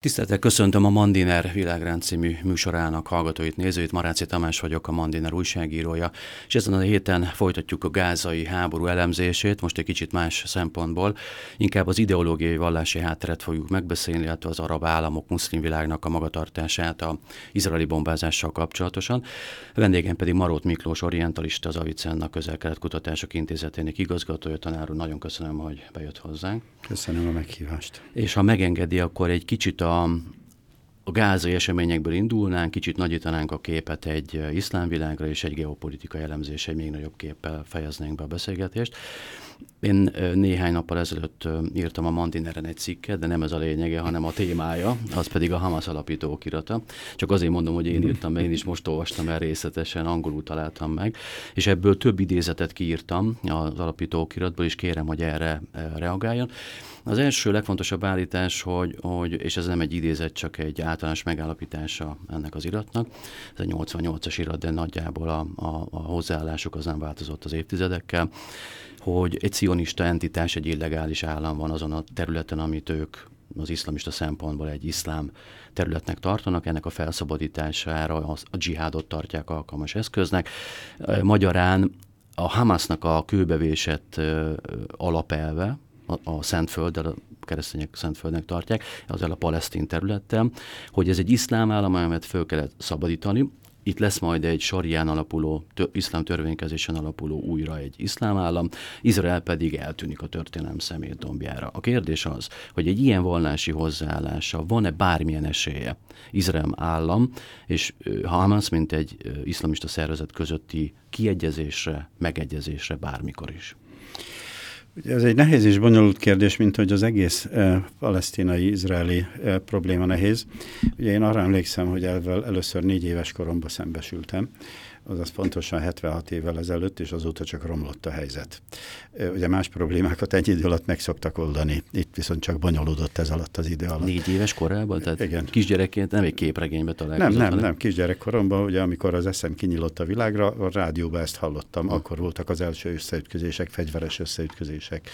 Tiszteltek, köszöntöm a Mandiner világrend című műsorának hallgatóit, nézőit. Maráci Tamás vagyok, a Mandiner újságírója, és ezen a héten folytatjuk a gázai háború elemzését, most egy kicsit más szempontból. Inkább az ideológiai vallási hátteret fogjuk megbeszélni, illetve az arab államok, muszlim világnak a magatartását a izraeli bombázással kapcsolatosan. A vendégem pedig Marót Miklós, orientalista, az Avicenna közel-kelet kutatások intézetének igazgatója, tanár nagyon köszönöm, hogy bejött hozzánk. Köszönöm a meghívást. És ha megengedi, akkor egy kicsit a, a gázai eseményekből indulnánk, kicsit nagyítanánk a képet egy iszlámvilágra, és egy geopolitikai elemzés, egy még nagyobb képpel fejeznénk be a beszélgetést. Én néhány nappal ezelőtt írtam a Mandineren egy cikket, de nem ez a lényege, hanem a témája, az pedig a Hamas alapító okirata. Csak azért mondom, hogy én írtam, mert én is most olvastam el részletesen, angolul találtam meg, és ebből több idézetet kiírtam az alapító okiratból, és kérem, hogy erre reagáljon. Az első legfontosabb állítás, hogy, hogy, és ez nem egy idézet, csak egy általános megállapítása ennek az iratnak, ez egy 88-as irat, de nagyjából a, a, a hozzáállásuk az nem változott az évtizedekkel, hogy egy cionista entitás, egy illegális állam van azon a területen, amit ők az iszlamista szempontból egy iszlám területnek tartanak, ennek a felszabadítására a dzsihádot tartják alkalmas eszköznek. Magyarán a Hamasnak a kőbevésett alapelve, a, a Szentfölddel, a keresztények Szentföldnek tartják, azzal a palesztin területtel, hogy ez egy iszlám állam, amelyet föl kellett szabadítani, itt lesz majd egy sarján alapuló, tö, iszlám törvénykezésen alapuló újra egy iszlám állam, Izrael pedig eltűnik a történelem szemét dombjára. A kérdés az, hogy egy ilyen vallási hozzáállása van-e bármilyen esélye Izrael állam és Hamas, mint egy iszlamista szervezet közötti kiegyezésre, megegyezésre bármikor is. Ez egy nehéz és bonyolult kérdés, mint hogy az egész e, palesztinai-izraeli e, probléma nehéz. Ugye én arra emlékszem, hogy ezzel először négy éves koromban szembesültem, azaz pontosan 76 évvel ezelőtt, és azóta csak romlott a helyzet. Ugye más problémákat egy idő alatt meg szoktak oldani, itt viszont csak bonyolódott ez alatt az idő alatt. Négy éves korában? Tehát Igen. kisgyerekként nem egy képregénybe találkozott? Nem, nem, hanem... nem, kisgyerekkoromban, ugye amikor az eszem kinyílott a világra, a rádióban ezt hallottam, ha. akkor voltak az első összeütközések, fegyveres összeütközések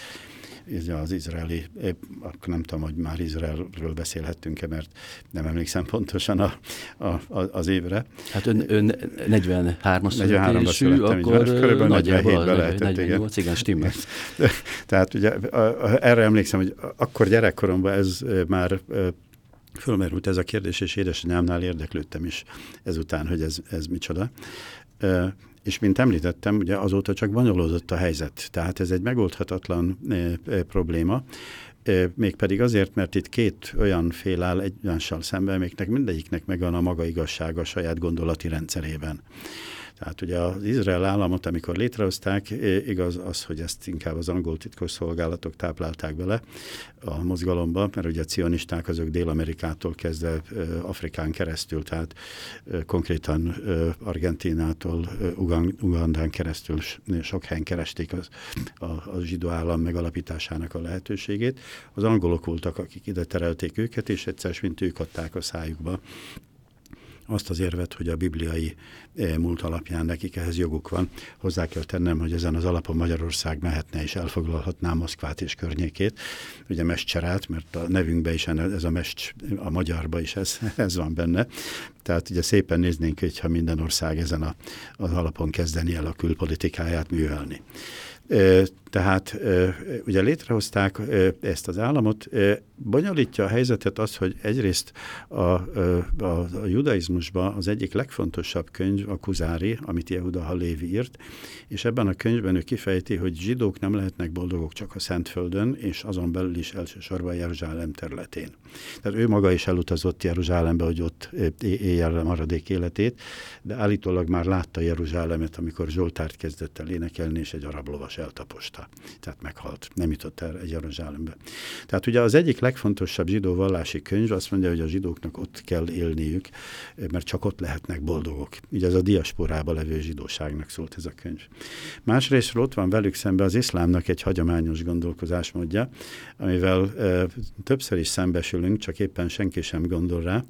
az izraeli, épp, nem tudom, hogy már Izraelről beszélhettünk-e, mert nem emlékszem pontosan a, a, a, az évre. Hát ön, ön 43-as születésű, akkor körülbelül 47-ben lehetett, 48, igen, stimmel. Tehát ugye erre emlékszem, hogy akkor gyerekkoromban ez már fölmerült ez a kérdés, és édesanyámnál érdeklődtem is ezután, hogy ez, ez micsoda. És mint említettem, ugye azóta csak bonyolódott a helyzet, tehát ez egy megoldhatatlan e, e, probléma, e, mégpedig azért, mert itt két olyan fél áll egymással szemben, amiknek mindegyiknek megvan a maga igazsága a saját gondolati rendszerében. Tehát ugye az Izrael államot, amikor létrehozták, igaz az, hogy ezt inkább az angol titkos szolgálatok táplálták bele a mozgalomba, mert ugye a cionisták azok Dél-Amerikától kezdve Afrikán keresztül, tehát konkrétan Argentinától Ugandán keresztül sok helyen keresték az, a, a zsidó állam megalapításának a lehetőségét. Az angolok voltak, akik ide terelték őket, és egyszer mint ők adták a szájukba azt az érvet, hogy a bibliai eh, múlt alapján nekik ehhez joguk van. Hozzá kell tennem, hogy ezen az alapon Magyarország mehetne és elfoglalhatná Moszkvát és környékét, ugye Mestcserát, mert a nevünkbe is ez a Mest, a magyarba is ez, ez van benne. Tehát ugye szépen néznénk, hogyha minden ország ezen a, az alapon kezdeni el a külpolitikáját művelni. Tehát ugye létrehozták ezt az államot, bonyolítja a helyzetet az, hogy egyrészt a, a, a judaizmusban az egyik legfontosabb könyv a Kuzári, amit Jehuda Halévi írt, és ebben a könyvben ő kifejti, hogy zsidók nem lehetnek boldogok csak a Szentföldön, és azon belül is elsősorban Jeruzsálem területén. Tehát ő maga is elutazott Jeruzsálembe, hogy ott élje a maradék életét, de állítólag már látta Jeruzsálemet, amikor Zsoltárt kezdett el énekelni, és egy arab lovas eltaposta. Tehát meghalt, nem jutott el egy Jeruzsálembe. Tehát ugye az egyik legfontosabb zsidó vallási könyv azt mondja, hogy a zsidóknak ott kell élniük, mert csak ott lehetnek boldogok. Ugye ez a diasporába levő zsidóságnak szólt ez a könyv. Másrészt ott van velük szembe az iszlámnak egy hagyományos gondolkozásmódja, amivel e, többször is szembesülünk, csak éppen senki sem gondol rá.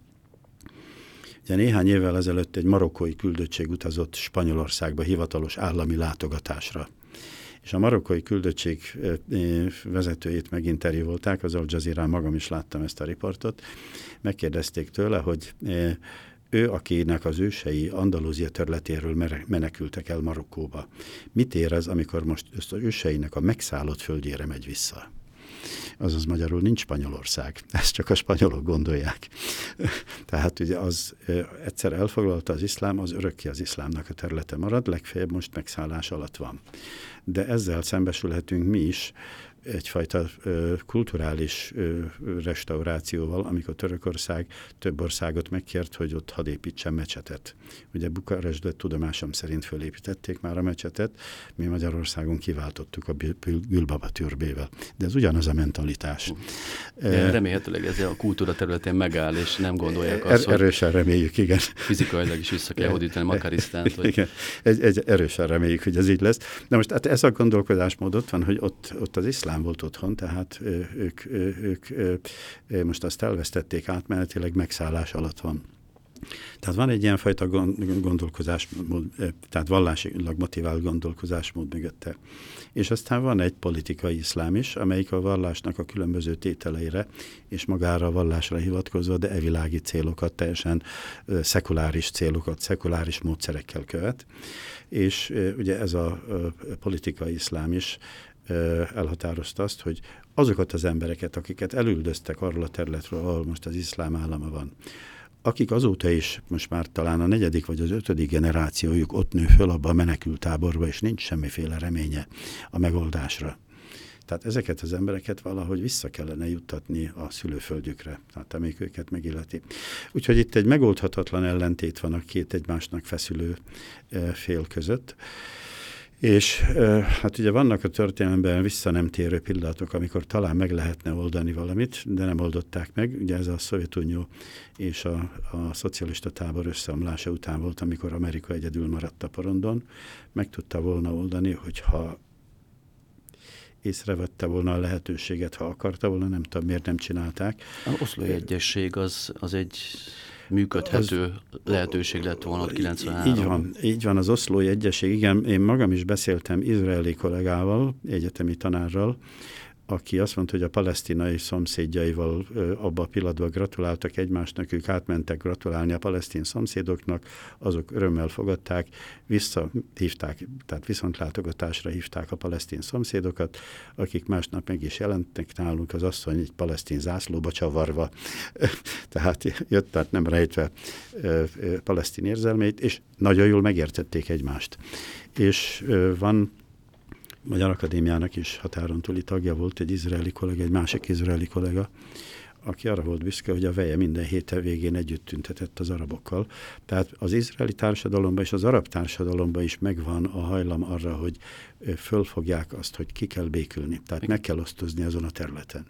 Ugye néhány évvel ezelőtt egy marokkói küldöttség utazott Spanyolországba hivatalos állami látogatásra és a marokkói küldöttség vezetőjét meginterjúvolták, az Al Jazeera magam is láttam ezt a riportot, megkérdezték tőle, hogy ő, akinek az ősei Andalúzia területéről menekültek el Marokkóba. Mit érez, amikor most az őseinek a megszállott földjére megy vissza? azaz magyarul nincs Spanyolország. Ezt csak a spanyolok gondolják. Tehát ugye az egyszer elfoglalta az iszlám, az örökké az iszlámnak a területe marad, legfeljebb most megszállás alatt van. De ezzel szembesülhetünk mi is, egyfajta kulturális restaurációval, amikor Törökország több országot megkért, hogy ott hadd építsen mecsetet. Ugye Bukarestbe tudomásom szerint fölépítették már a mecsetet, mi Magyarországon kiváltottuk a Gülbaba türbével. De ez ugyanaz a mentalitás. De remélhetőleg ez a kultúra területén megáll, és nem gondolják azt, er, Erősen reméljük, igen. Fizikailag is vissza kell hódítani Makarisztánt. Vagy... Igen, egy, egy, erősen reméljük, hogy ez így lesz. De most hát ez a gondolkodásmód ott van, hogy ott, ott az iszlám volt otthon, tehát ők, ők, ők most azt elvesztették átmenetileg, megszállás alatt van. Tehát van egy ilyen fajta gondolkozásmód, tehát vallásilag motivált gondolkozásmód mögötte. És aztán van egy politikai iszlám is, amelyik a vallásnak a különböző tételeire és magára a vallásra hivatkozva, de evilági célokat, teljesen szekuláris célokat, szekuláris módszerekkel követ. És ugye ez a politikai iszlám is elhatározta azt, hogy azokat az embereket, akiket elüldöztek arról a területről, ahol most az iszlám állama van, akik azóta is, most már talán a negyedik vagy az ötödik generációjuk ott nő föl abba a menekültáborba, és nincs semmiféle reménye a megoldásra. Tehát ezeket az embereket valahogy vissza kellene juttatni a szülőföldjükre, tehát amíg őket megilleti. Úgyhogy itt egy megoldhatatlan ellentét van a két egymásnak feszülő fél között. És hát ugye vannak a történelemben vissza nem térő pillanatok, amikor talán meg lehetne oldani valamit, de nem oldották meg. Ugye ez a Szovjetunió és a, a szocialista tábor összeomlása után volt, amikor Amerika egyedül maradt a porondon. Meg tudta volna oldani, hogyha észrevette volna a lehetőséget, ha akarta volna, nem tudom, miért nem csinálták. A Oszlói Egyesség az, az egy működhető az, lehetőség lett volna 93 Így van, így van az Oszlói Egyesség. Igen, én magam is beszéltem izraeli kollégával, egyetemi tanárral, aki azt mondta, hogy a palesztinai szomszédjaival abba a pillanatban gratuláltak egymásnak, ők átmentek gratulálni a palesztin szomszédoknak, azok örömmel fogadták, visszahívták, tehát viszontlátogatásra hívták a palesztin szomszédokat, akik másnap meg is jelentek nálunk, az asszony egy palesztin zászlóba csavarva, tehát jött, tehát nem rejtve palesztin érzelmeit, és nagyon jól megértették egymást. És van Magyar Akadémiának is határon túli tagja volt egy izraeli kollega, egy másik izraeli kollega, aki arra volt büszke, hogy a veje minden héten végén együtt tüntetett az arabokkal. Tehát az izraeli társadalomban és az arab társadalomban is megvan a hajlam arra, hogy fölfogják azt, hogy ki kell békülni. Tehát meg kell osztozni azon a területen.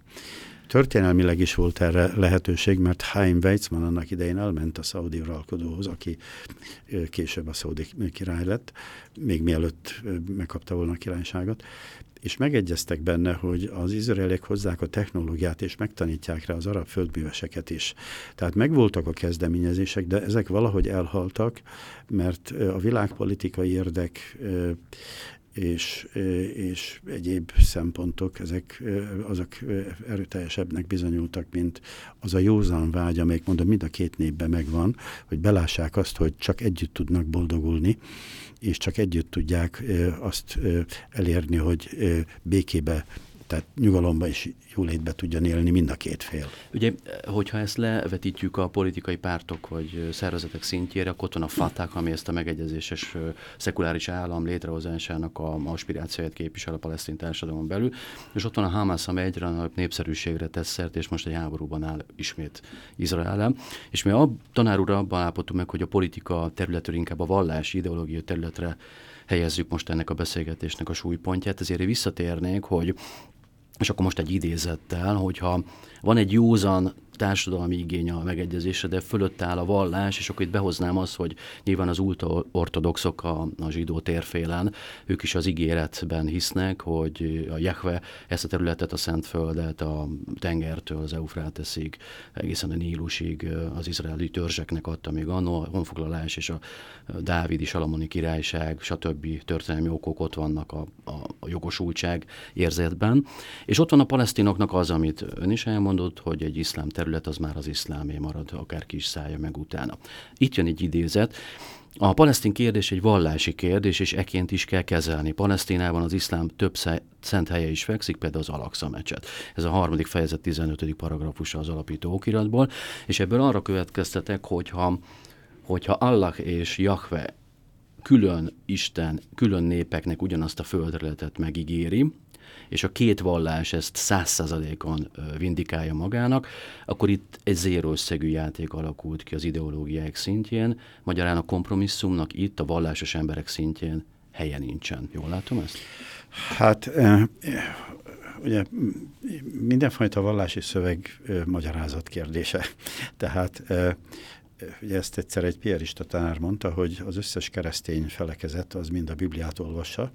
Történelmileg is volt erre lehetőség, mert Haim Weizmann annak idején elment a szaudi uralkodóhoz, aki később a szaudi király lett, még mielőtt megkapta volna a királyságot, és megegyeztek benne, hogy az izraeliek hozzák a technológiát, és megtanítják rá az arab földműveseket is. Tehát megvoltak a kezdeményezések, de ezek valahogy elhaltak, mert a világpolitikai érdek és, és egyéb szempontok, ezek azok erőteljesebbnek bizonyultak, mint az a józan vágy, amelyik mondom mind a két népben megvan, hogy belássák azt, hogy csak együtt tudnak boldogulni, és csak együtt tudják azt elérni, hogy békébe tehát nyugalomba és jólétbe tudjon élni mind a két fél. Ugye, hogyha ezt levetítjük a politikai pártok vagy szervezetek szintjére, akkor ott van a FATAK, ami ezt a megegyezéses szekuláris állam létrehozásának a aspirációját képvisel a palesztin társadalomon belül, és ott van a Hamas, ami egyre nagyobb népszerűségre tesz szert, és most egy háborúban áll ismét Izrael. És mi a tanár úr abban állapodtunk meg, hogy a politika területről inkább a vallási ideológia területre helyezzük most ennek a beszélgetésnek a súlypontját, ezért visszatérnék, hogy és akkor most egy idézettel, hogyha van egy józan társadalmi igény a megegyezésre, de fölött áll a vallás, és akkor itt behoznám az, hogy nyilván az ultra-ortodoxok a, a zsidó térfélen, ők is az ígéretben hisznek, hogy a Jehve ezt a területet, a Szentföldet, a tengertől az Eufráteszig, egészen a Nílusig az izraeli törzseknek adta még annó, a honfoglalás és a Dávidi Salamoni királyság, stb. történelmi okok ott vannak a, a, a jogosultság érzetben. És ott van a palesztinoknak az, amit ön is elmondott, hogy egy iszlám terület az már az iszlámé marad, akár is szállja meg utána. Itt jön egy idézet, a palesztin kérdés egy vallási kérdés, és eként is kell kezelni. Palesztinában az iszlám több szent helye is fekszik, például az Alaksa mecset. Ez a harmadik fejezet 15. paragrafusa az alapító okiratból, és ebből arra következtetek, hogyha, hogyha Allah és Jahve külön Isten, külön népeknek ugyanazt a földterületet megígéri, és a két vallás ezt száz százalékon vindikálja magának, akkor itt egy zéró összegű játék alakult ki az ideológiák szintjén, magyarán a kompromisszumnak itt a vallásos emberek szintjén helye nincsen. Jól látom ezt? Hát ugye mindenfajta vallási szöveg magyarázat kérdése. Tehát ugye ezt egyszer egy pierista tanár mondta, hogy az összes keresztény felekezet az mind a Bibliát olvassa,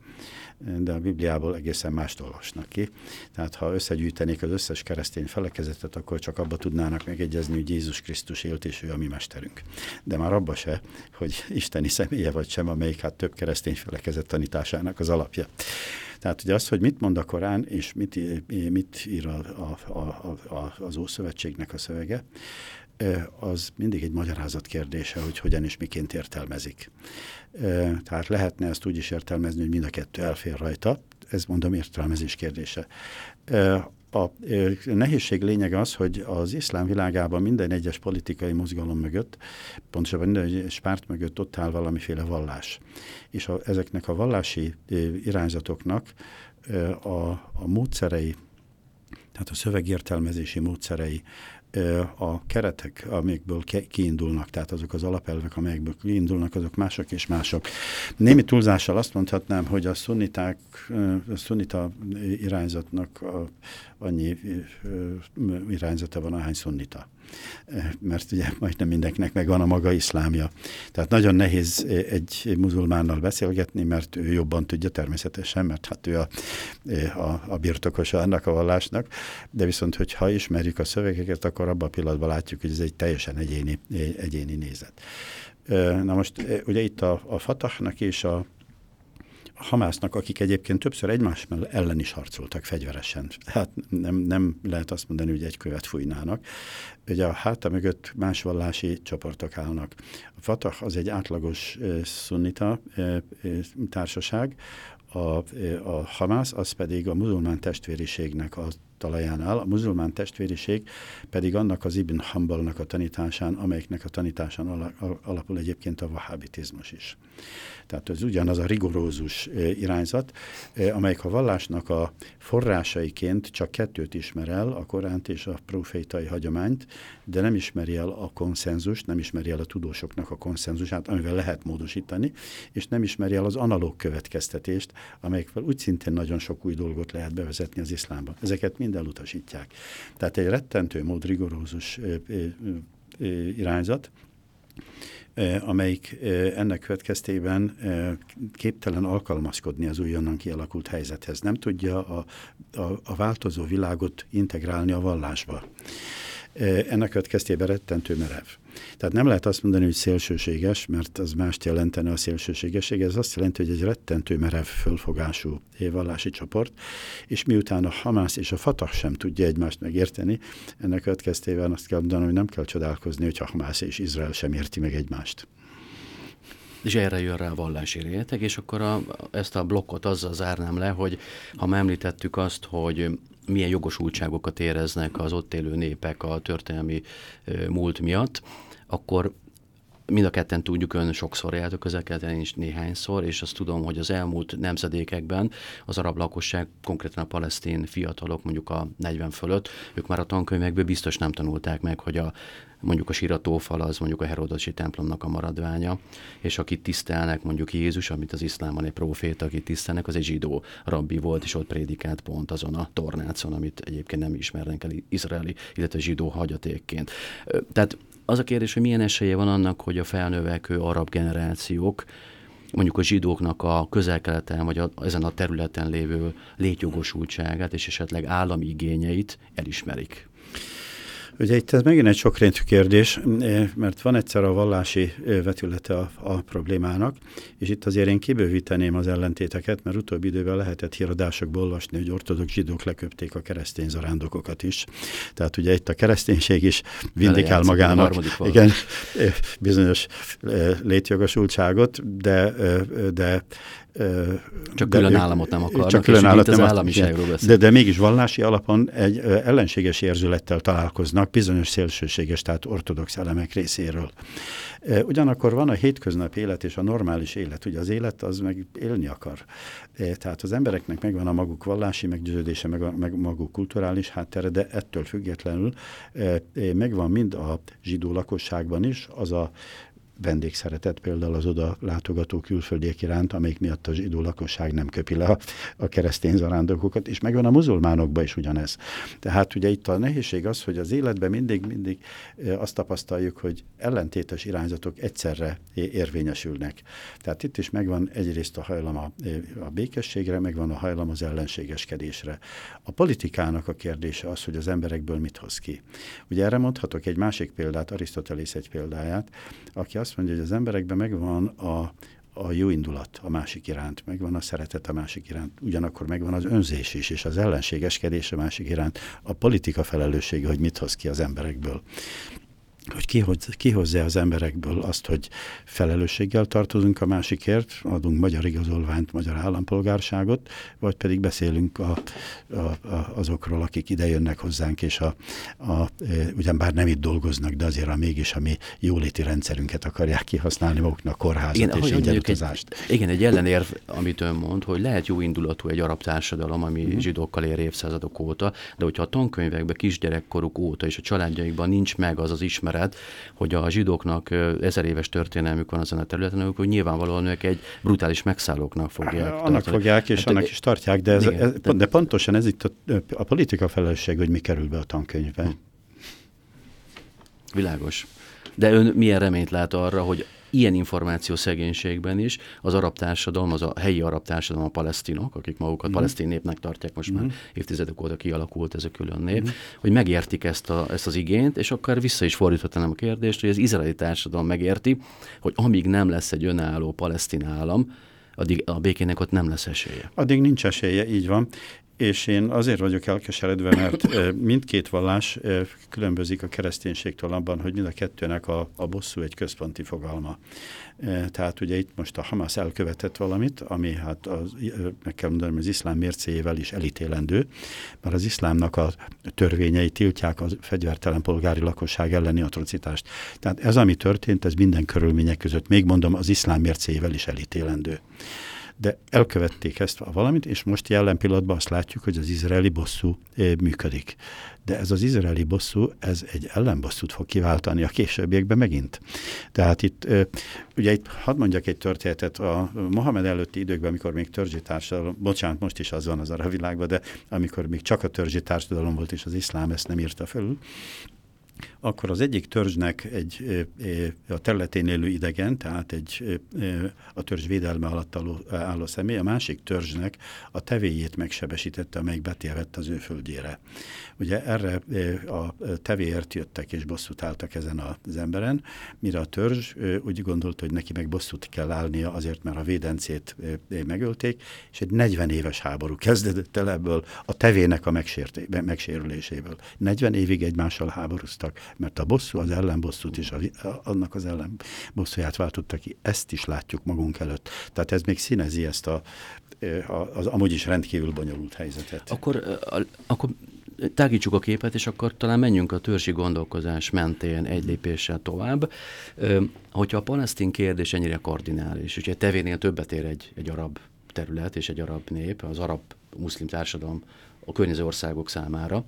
de a Bibliából egészen mást olvasnak ki. Tehát ha összegyűjtenék az összes keresztény felekezetet, akkor csak abba tudnának megegyezni, hogy Jézus Krisztus élt, és ő a mi mesterünk. De már abba se, hogy isteni személye vagy sem, amelyik hát több keresztény felekezet tanításának az alapja. Tehát ugye az, hogy mit mond a Korán, és mit, mit ír a, a, a, a, az Ószövetségnek a szövege, az mindig egy magyarázat kérdése, hogy hogyan és miként értelmezik. Tehát lehetne ezt úgy is értelmezni, hogy mind a kettő elfér rajta, ez mondom értelmezés kérdése. A nehézség lényeg az, hogy az iszlám világában minden egyes politikai mozgalom mögött, pontosabban minden egyes párt mögött ott áll valamiféle vallás. És a, ezeknek a vallási irányzatoknak a, a módszerei, tehát a szövegértelmezési módszerei, a keretek, amikből kiindulnak, tehát azok az alapelvek, amelyekből kiindulnak, azok mások és mások. Némi túlzással azt mondhatnám, hogy a szunniták, a szunnita irányzatnak a, annyi irányzata van, ahány szunnita mert ugye majdnem mindenkinek megvan a maga iszlámja. Tehát nagyon nehéz egy muzulmánnal beszélgetni, mert ő jobban tudja természetesen, mert hát ő a, a, a birtokosa annak a vallásnak, de viszont, hogyha ismerjük a szövegeket, akkor abban a pillanatban látjuk, hogy ez egy teljesen egyéni, egyéni nézet. Na most ugye itt a, a Fatahnak és a Hamásznak, akik egyébként többször egymás ellen is harcoltak fegyveresen. Hát nem, nem lehet azt mondani, hogy egy követ fújnának. Ugye a háta mögött más vallási csoportok állnak. A Fatah az egy átlagos szunnita társaság, a, a Hamász az pedig a muzulmán testvériségnek a talaján áll. A muzulmán testvériség pedig annak az Ibn Hambalnak a tanításán, amelyiknek a tanításán alapul egyébként a vahábitizmus is. Tehát ez ugyanaz a rigorózus irányzat, amelyik a vallásnak a forrásaiként csak kettőt ismer el, a Koránt és a profétai hagyományt, de nem ismeri el a konszenzust, nem ismeri el a tudósoknak a konszenzusát, amivel lehet módosítani, és nem ismeri el az analóg következtetést, amelyekvel úgy szintén nagyon sok új dolgot lehet bevezetni az iszlámba. Ezeket mind elutasítják. Tehát egy rettentő mód rigorózus irányzat, amelyik ennek következtében képtelen alkalmazkodni az újonnan kialakult helyzethez. Nem tudja a, a, a változó világot integrálni a vallásba. Ennek következtében rettentő merev. Tehát nem lehet azt mondani, hogy szélsőséges, mert az mást jelentene a szélsőségesség. Ez azt jelenti, hogy egy rettentő merev fölfogású vallási csoport, és miután a Hamász és a Fatah sem tudja egymást megérteni, ennek következtében azt kell mondanom, hogy nem kell csodálkozni, hogy a Hamász és Izrael sem érti meg egymást. És erre jön rá a vallási réteg, és akkor a, ezt a blokkot azzal zárnám le, hogy ha már említettük azt, hogy milyen jogosultságokat éreznek az ott élő népek a történelmi múlt miatt, akkor mind a ketten tudjuk, ön sokszor járt a közelkeleten, én is néhányszor, és azt tudom, hogy az elmúlt nemzedékekben az arab lakosság, konkrétan a palesztin fiatalok, mondjuk a 40 fölött, ők már a tankönyvekből biztos nem tanulták meg, hogy a mondjuk a siratófal az mondjuk a Herodosi templomnak a maradványa, és akit tisztelnek, mondjuk Jézus, amit az iszlámban egy proféta, akit tisztelnek, az egy zsidó rabbi volt, és ott prédikált pont azon a tornácon, amit egyébként nem ismernek el izraeli, illetve zsidó hagyatékként. Tehát az a kérdés, hogy milyen esélye van annak, hogy a felnövekvő arab generációk mondjuk a zsidóknak a közel-keleten, vagy a, ezen a területen lévő létjogosultságát és esetleg állami igényeit elismerik. Ugye itt ez megint egy sokréntű kérdés, mert van egyszer a vallási vetülete a, a problémának, és itt azért én kibővíteném az ellentéteket, mert utóbbi időben lehetett híradásokból olvasni, hogy ortodox zsidók leköpték a keresztény zarándokokat is. Tehát ugye itt a kereszténység is vindikál magának igen, bizonyos létjogosultságot, de, de csak de külön államot nem akarnak, csak külön államot nem az államiságról De, de mégis vallási alapon egy ellenséges érzülettel találkoznak bizonyos szélsőséges, tehát ortodox elemek részéről. Ugyanakkor van a hétköznapi élet és a normális élet. Ugye az élet az meg élni akar. Tehát az embereknek megvan a maguk vallási meggyőződése, meg a meg maguk kulturális háttere, de ettől függetlenül megvan mind a zsidó lakosságban is az a vendégszeretet például az oda látogató külföldiek iránt, amelyik miatt a zsidó lakosság nem köpi le a, a keresztény zarándokokat, és megvan a muzulmánokban is ugyanez. Tehát ugye itt a nehézség az, hogy az életben mindig, mindig azt tapasztaljuk, hogy ellentétes irányzatok egyszerre érvényesülnek. Tehát itt is megvan egyrészt a hajlam a, a békességre, megvan a hajlam az ellenségeskedésre. A politikának a kérdése az, hogy az emberekből mit hoz ki. Ugye erre mondhatok egy másik példát, Arisztotelész egy példáját, aki azt azt mondja, hogy az emberekben megvan a, a jó indulat a másik iránt, megvan a szeretet a másik iránt, ugyanakkor megvan az önzés is, és az ellenségeskedés a másik iránt, a politika felelőssége, hogy mit hoz ki az emberekből hogy kihoz, kihozza az emberekből azt, hogy felelősséggel tartozunk a másikért, adunk magyar igazolványt, magyar állampolgárságot, vagy pedig beszélünk a, a, a, azokról, akik ide jönnek hozzánk, és a, a, e, ugyan bár nem itt dolgoznak, de azért a mégis a mi jóléti rendszerünket akarják kihasználni maguknak, kórházat igen, és egyenutazást. Egy, igen, egy ellenérv, amit ön mond, hogy lehet jó indulatú egy arab társadalom, ami uh-huh. zsidókkal ér évszázadok óta, de hogyha a tankönyvekben kisgyerekkoruk óta és a családjaikban nincs meg az az ismeret, ismeret, hogy a zsidóknak ezer éves történelmük van azon a területen, hogy nyilvánvalóan ők egy brutális megszállóknak fogják. Annak tartani. fogják, és hát, annak is tartják, de, ez, igen, ez, de, de pontosan ez itt a, a politika felelősség, hogy mi kerül be a tankönyvbe. Hm. Világos. De ön milyen reményt lát arra, hogy ilyen információ szegénységben is az arab társadalom, az a helyi arab társadalom, a palesztinok, akik magukat mm. palesztin népnek tartják, most mm. már mhm. évtizedek óta kialakult ez a külön nép, mm. hogy megértik ezt, a, ezt az igényt, és akkor vissza is fordíthatnám a kérdést, hogy az izraeli társadalom megérti, hogy amíg nem lesz egy önálló palesztin állam, addig a békének ott nem lesz esélye. Addig nincs esélye, így van és én azért vagyok elkeseredve, mert mindkét vallás különbözik a kereszténységtől abban, hogy mind a kettőnek a, a bosszú egy központi fogalma. Tehát ugye itt most a Hamas elkövetett valamit, ami hát az, meg kell mondanom, az iszlám mércéjével is elítélendő, mert az iszlámnak a törvényei tiltják a fegyvertelen polgári lakosság elleni atrocitást. Tehát ez, ami történt, ez minden körülmények között, még mondom, az iszlám mércéjével is elítélendő de elkövették ezt a valamit, és most jelen pillanatban azt látjuk, hogy az izraeli bosszú eh, működik. De ez az izraeli bosszú, ez egy ellenbosszút fog kiváltani a későbbiekben megint. Tehát itt, eh, ugye itt hadd mondjak egy történetet, a Mohamed előtti időkben, amikor még törzsi társadalom, bocsánat, most is az van az arab világban, de amikor még csak a törzsi társadalom volt, és az iszlám ezt nem írta felül, akkor az egyik törzsnek egy a területén élő idegen, tehát egy a törzs védelme alatt álló, személy, a másik törzsnek a tevéjét megsebesítette, amelyik betévett az ő földjére. Ugye erre a tevéért jöttek és bosszút álltak ezen az emberen, mire a törzs úgy gondolta, hogy neki meg bosszút kell állnia azért, mert a védencét megölték, és egy 40 éves háború kezdődött el ebből a tevének a megsérüléséből. 40 évig egymással háborúztak, mert a bosszú az ellenbosszút is, annak az ellenbosszúját váltotta ki. Ezt is látjuk magunk előtt. Tehát ez még színezi ezt a, az amúgy is rendkívül bonyolult helyzetet. Akkor, akkor tágítsuk a képet, és akkor talán menjünk a törzsi gondolkozás mentén egy lépéssel tovább. Hogyha a palesztin kérdés ennyire kardinális, ugye tevénél többet ér egy, egy arab terület és egy arab nép, az arab muszlim társadalom a környező országok számára,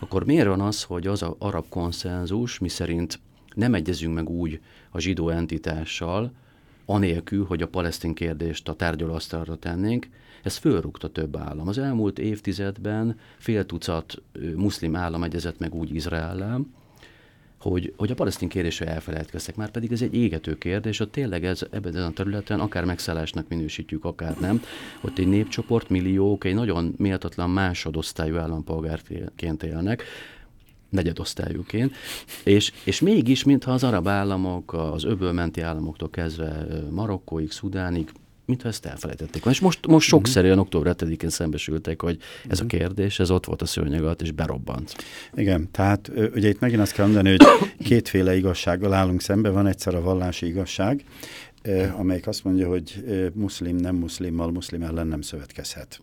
akkor miért van az, hogy az az arab konszenzus, miszerint nem egyezünk meg úgy a zsidó entitással, anélkül, hogy a palesztin kérdést a tárgyalóasztalra tennénk, ez fölrúgta több állam. Az elmúlt évtizedben fél tucat muszlim állam egyezett meg úgy Izraellel, hogy, hogy a palesztin kérdésre elfelejtkeztek, már pedig ez egy égető kérdés, hogy tényleg ez ebben a területen akár megszállásnak minősítjük, akár nem. Ott egy népcsoport, milliók, egy nagyon méltatlan másodosztályú állampolgárként élnek, negyedosztályúként, és, és mégis, mintha az arab államok, az öbölmenti államoktól kezdve Marokkóig, Szudánig, mintha ezt elfelejtették. És most, most sokszerűen uh-huh. október 7-én szembesültek, hogy ez a mhm. kérdés, ez ott volt a szőnyeg alatt, és berobbant. Igen, tehát ugye itt megint azt kell mondani, hogy kétféle igazsággal állunk szembe. Van egyszer a vallási igazság, amelyik azt mondja, hogy muszlim nem muszlimmal, muszlim ellen nem szövetkezhet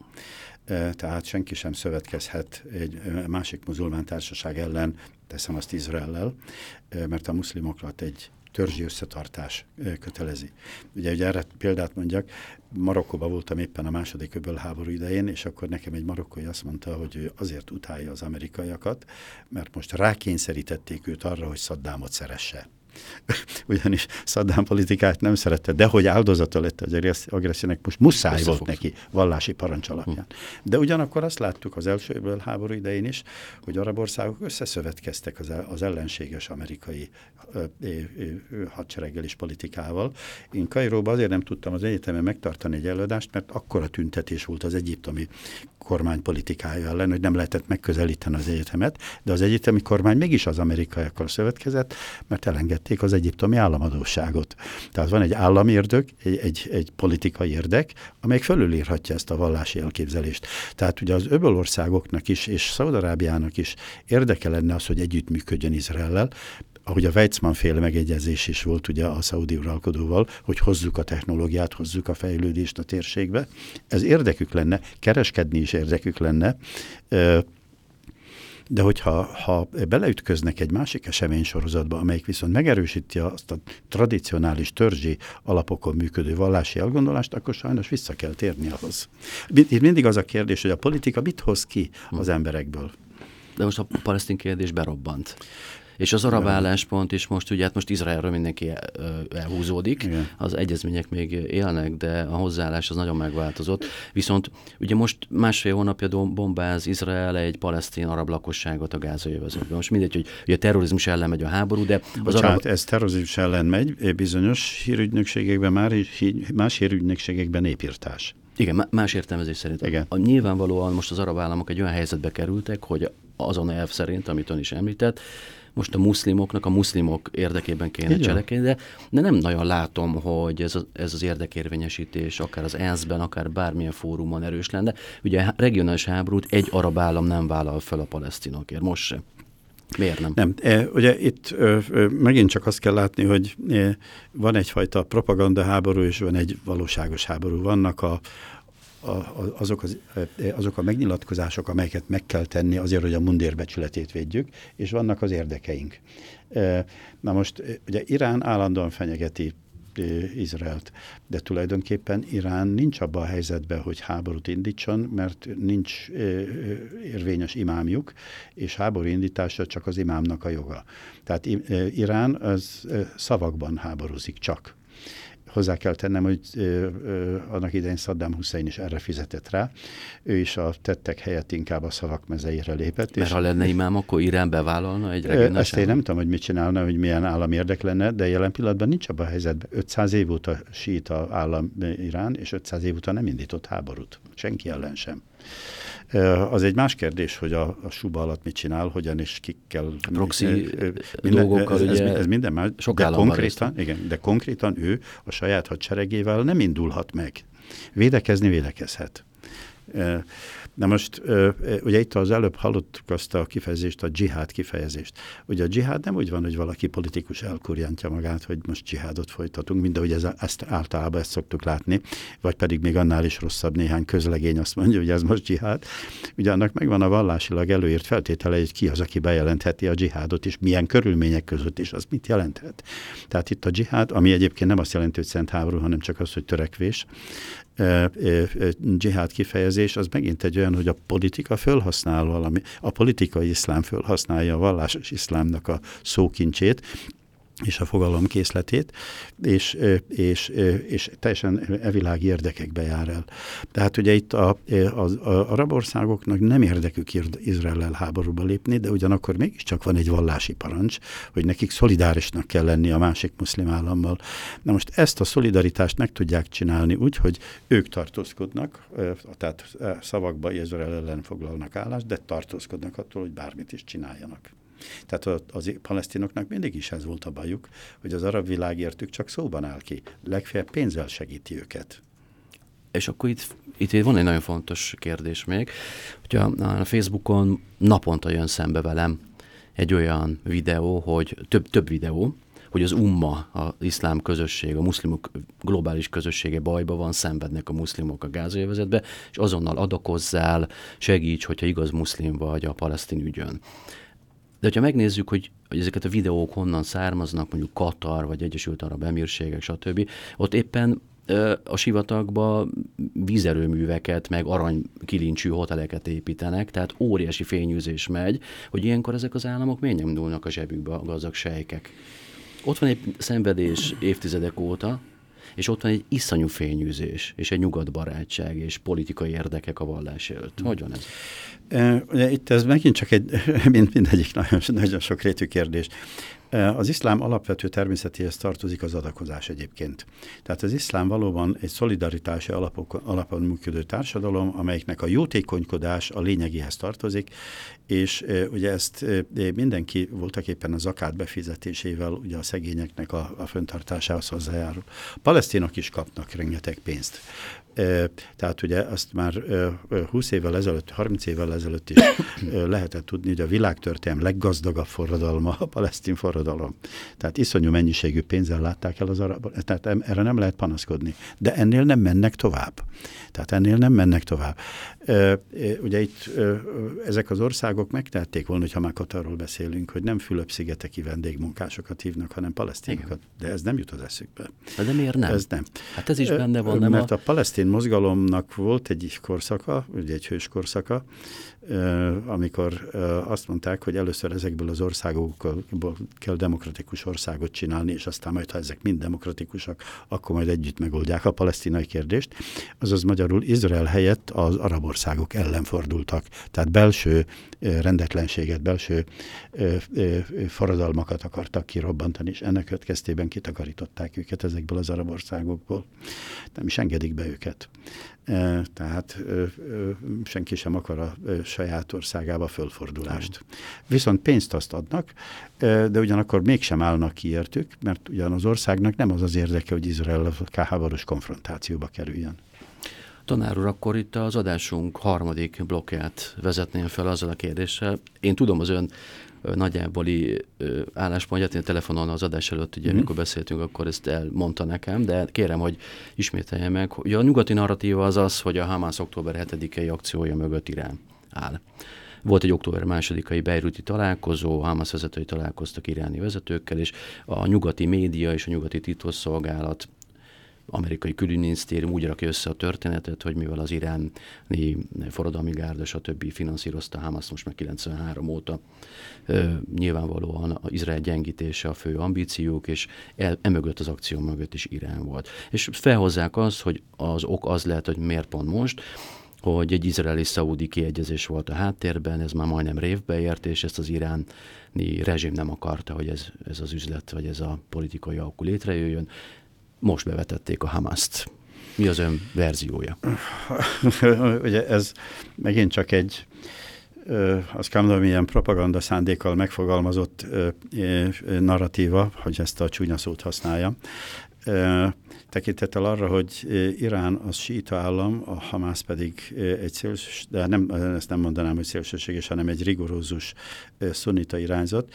tehát senki sem szövetkezhet egy másik muzulmán társaság ellen, teszem azt Izraellel, mert a muszlimokat egy törzsi összetartás kötelezi. Ugye, ugye erre példát mondjak, Marokkóban voltam éppen a második öböl háború idején, és akkor nekem egy marokkói azt mondta, hogy ő azért utálja az amerikaiakat, mert most rákényszerítették őt arra, hogy Szaddámot szeresse. ugyanis Saddam politikát nem szerette, de hogy áldozata lett az agressziónek, most muszáj volt neki vallási parancs alapján. De ugyanakkor azt láttuk az első háború idején is, hogy arab országok összeszövetkeztek az, az ellenséges amerikai hadsereggel és politikával. Én Kairóban azért nem tudtam az egyetemen megtartani egy előadást, mert akkora tüntetés volt az egyiptomi kormány politikája ellen, hogy nem lehetett megközelíteni az egyetemet, de az egyetemi kormány mégis az amerikaiakkal szövetkezett, mert elengedték az egyiptomi államadóságot. Tehát van egy állami érdek, egy, egy, egy politikai érdek, amelyik fölülírhatja ezt a vallási elképzelést. Tehát ugye az öböl országoknak is, és Szaudarábiának is érdeke lenne az, hogy együttműködjön Izraellel, ahogy a Weizmann féle megegyezés is volt ugye a szaudi uralkodóval, hogy hozzuk a technológiát, hozzuk a fejlődést a térségbe. Ez érdekük lenne, kereskedni is érdekük lenne, de hogyha ha beleütköznek egy másik eseménysorozatba, amelyik viszont megerősíti azt a tradicionális törzsi alapokon működő vallási elgondolást, akkor sajnos vissza kell térni ahhoz. Itt mindig az a kérdés, hogy a politika mit hoz ki az hm. emberekből. De most a palesztin kérdés berobbant. És az arab álláspont is most, ugye hát most Izraelről mindenki elhúzódik, Igen. az egyezmények még élnek, de a hozzáállás az nagyon megváltozott. Viszont ugye most másfél hónapja bombáz Izrael egy palesztin arab lakosságot a gázai övezetben. Most mindegy, hogy ugye a terrorizmus ellen megy a háború, de az Bocsánat, arab... ez terrorizmus ellen megy, bizonyos hírügynökségekben már, más hírügynökségekben népírtás. Igen, más értelmezés szerint. Igen. A, nyilvánvalóan most az arab államok egy olyan helyzetbe kerültek, hogy azon elv szerint, amit ön is említett, most a muszlimoknak a muszlimok érdekében kéne Igen. cselekedni, de, de nem nagyon látom, hogy ez, a, ez az érdekérvényesítés akár az ENSZ-ben, akár bármilyen fórumon erős lenne. Ugye a regionális háborút egy arab állam nem vállal fel a palesztinokért, most sem. Miért nem? Nem. E, ugye itt ö, megint csak azt kell látni, hogy e, van egyfajta propaganda háború, és van egy valóságos háború. Vannak a, azok, az, azok a megnyilatkozások, amelyeket meg kell tenni azért, hogy a mundér becsületét védjük, és vannak az érdekeink. Na most ugye Irán állandóan fenyegeti Izraelt. De tulajdonképpen Irán nincs abban a helyzetben, hogy háborút indítson, mert nincs érvényes imámjuk, és háború indítása csak az imámnak a joga. Tehát Irán az szavakban háborúzik csak hozzá kell tennem, hogy ö, ö, annak idején Saddam Hussein is erre fizetett rá. Ő is a tettek helyett inkább a szavak mezeire lépett. Mert és, ha lenne imám, akkor Irán bevállalna egy regionális Ezt én nem tudom, hogy mit csinálna, hogy milyen állam érdek lenne, de jelen pillanatban nincs abban a helyzetben. 500 év óta síít a állam Irán, és 500 év óta nem indított háborút. Senki ellen sem. Az egy más kérdés, hogy a, a suba alatt mit csinál, hogyan és kikkel. Proxy minden, dolgokkal ez, ez, ez minden más, sok de konkrétan, igen, de konkrétan ő a saját hadseregével nem indulhat meg. Védekezni védekezhet. Na most, ugye itt az előbb hallottuk azt a kifejezést, a dzsihád kifejezést. Ugye a dzsihád nem úgy van, hogy valaki politikus elkurjantja magát, hogy most dzsihádot folytatunk, mint ahogy ez, ezt általában ezt szoktuk látni, vagy pedig még annál is rosszabb néhány közlegény azt mondja, hogy ez most dzsihád. Ugye annak megvan a vallásilag előírt feltétele, hogy ki az, aki bejelentheti a dzsihádot, és milyen körülmények között, és az mit jelenthet. Tehát itt a dzsihád, ami egyébként nem azt jelenti, hogy szent háború, hanem csak az, hogy törekvés, dzsihád kifejezés, az megint egy olyan, hogy a politika fölhasznál valami, a politikai iszlám fölhasználja a vallásos iszlámnak a szókincsét, és a fogalom készletét, és, és, és teljesen evilági érdekekbe jár el. Tehát ugye itt a, a, a arab országoknak nem érdekük Izrael háborúba lépni, de ugyanakkor mégiscsak van egy vallási parancs, hogy nekik szolidárisnak kell lenni a másik muszlim állammal. Na most ezt a szolidaritást meg tudják csinálni úgy, hogy ők tartózkodnak, tehát szavakba Izrael ellen foglalnak állást, de tartózkodnak attól, hogy bármit is csináljanak. Tehát az palesztinoknak mindig is ez volt a bajuk, hogy az arab világ értük csak szóban áll ki. Legfeljebb pénzzel segíti őket. És akkor itt, itt van egy nagyon fontos kérdés még, hogyha a Facebookon naponta jön szembe velem egy olyan videó, hogy több, több videó, hogy az umma, az iszlám közösség, a muszlimok globális közössége bajba van, szenvednek a muszlimok a gázövezetbe, és azonnal adakozzál, segíts, hogyha igaz muszlim vagy a palesztin ügyön. De hogyha megnézzük, hogy, hogy ezeket a videók honnan származnak, mondjuk Katar, vagy Egyesült Arab Emírségek, stb., ott éppen a sivatagba vízerőműveket, meg aranykilincsű hoteleket építenek, tehát óriási fényűzés megy, hogy ilyenkor ezek az államok miért nem dúlnak a zsebükbe a gazdag sejkek. Ott van egy szenvedés évtizedek óta, és ott van egy iszonyú fényűzés, és egy nyugatbarátság, és politikai érdekek a vallás előtt. Hogy van ez? Ugye itt ez megint csak egy, mint mindegyik nagyon, nagyon sok rétű kérdés. Az iszlám alapvető természetéhez tartozik az adakozás egyébként. Tehát az iszlám valóban egy szolidaritási alapok, alapon működő társadalom, amelyiknek a jótékonykodás a lényegéhez tartozik, és ugye ezt mindenki voltak éppen a zakát befizetésével ugye a szegényeknek a, a föntartásához hozzájárul. A palesztinok is kapnak rengeteg pénzt. Tehát ugye azt már 20 évvel ezelőtt, 30 évvel ezelőtt is lehetett tudni, hogy a világtörténelem leggazdagabb forradalma a palesztin forradalom. Tehát iszonyú mennyiségű pénzzel látták el az arab, tehát erre nem lehet panaszkodni. De ennél nem mennek tovább. Tehát ennél nem mennek tovább. Ugye itt ezek az országok megtették volna, hogyha már Katarról beszélünk, hogy nem Fülöp-szigeteki vendégmunkásokat hívnak, hanem palesztinokat. De ez nem jut az eszükbe. De miért nem? Ez nem. Hát ez is benne van, nem Mert a, a palesztin mozgalomnak volt egy korszaka, ugye egy hős korszaka, amikor azt mondták, hogy először ezekből az országokból kell demokratikus országot csinálni, és aztán majd, ha ezek mind demokratikusak, akkor majd együtt megoldják a palesztinai kérdést. Azaz magyarul Izrael helyett az arab országok ellen fordultak. Tehát belső rendetlenséget, belső forradalmakat akartak kirobbantani, és ennek következtében kitakarították őket ezekből az arab országokból. Nem is engedik be őket. Tehát senki sem akar a saját országába fölfordulást. Viszont pénzt azt adnak, de ugyanakkor mégsem állnak ki értük, mert ugyan az országnak nem az az érdeke, hogy Izrael a háborús konfrontációba kerüljön. Tanár úr, akkor itt az adásunk harmadik blokkját vezetném fel azzal a kérdéssel. Én tudom az ön nagyjáboli álláspontját, én telefonon az adás előtt, ugye, mm. amikor beszéltünk, akkor ezt elmondta nekem, de kérem, hogy ismételje meg. hogy a nyugati narratíva az az, hogy a Hamász október 7-i akciója mögött Irán áll. Volt egy október másodikai Beiruti találkozó, Hamas vezetői találkoztak iráni vezetőkkel, és a nyugati média és a nyugati titkosszolgálat amerikai külügyminisztérium úgy rakja össze a történetet, hogy mivel az iráni forradalmi gárda, stb. finanszírozta Hamas most már 93 óta, nyilvánvalóan az Izrael gyengítése a fő ambíciók, és el, emögött az akció mögött is Irán volt. És felhozzák azt, hogy az ok az lehet, hogy miért pont most, hogy egy izraeli-szaudi kiegyezés volt a háttérben, ez már majdnem révbe ért, és ezt az iráni rezsim nem akarta, hogy ez, ez az üzlet, vagy ez a politikai alkul létrejöjjön most bevetették a Hamaszt. Mi az ön verziója? Ugye ez megint csak egy azt kell mondanom, ilyen propaganda szándékkal megfogalmazott narratíva, hogy ezt a csúnya szót használja. Tekintettel arra, hogy Irán az síta állam, a Hamász pedig egy szélsős, de nem, ezt nem mondanám, hogy szélsőséges, hanem egy rigorózus szunita irányzat.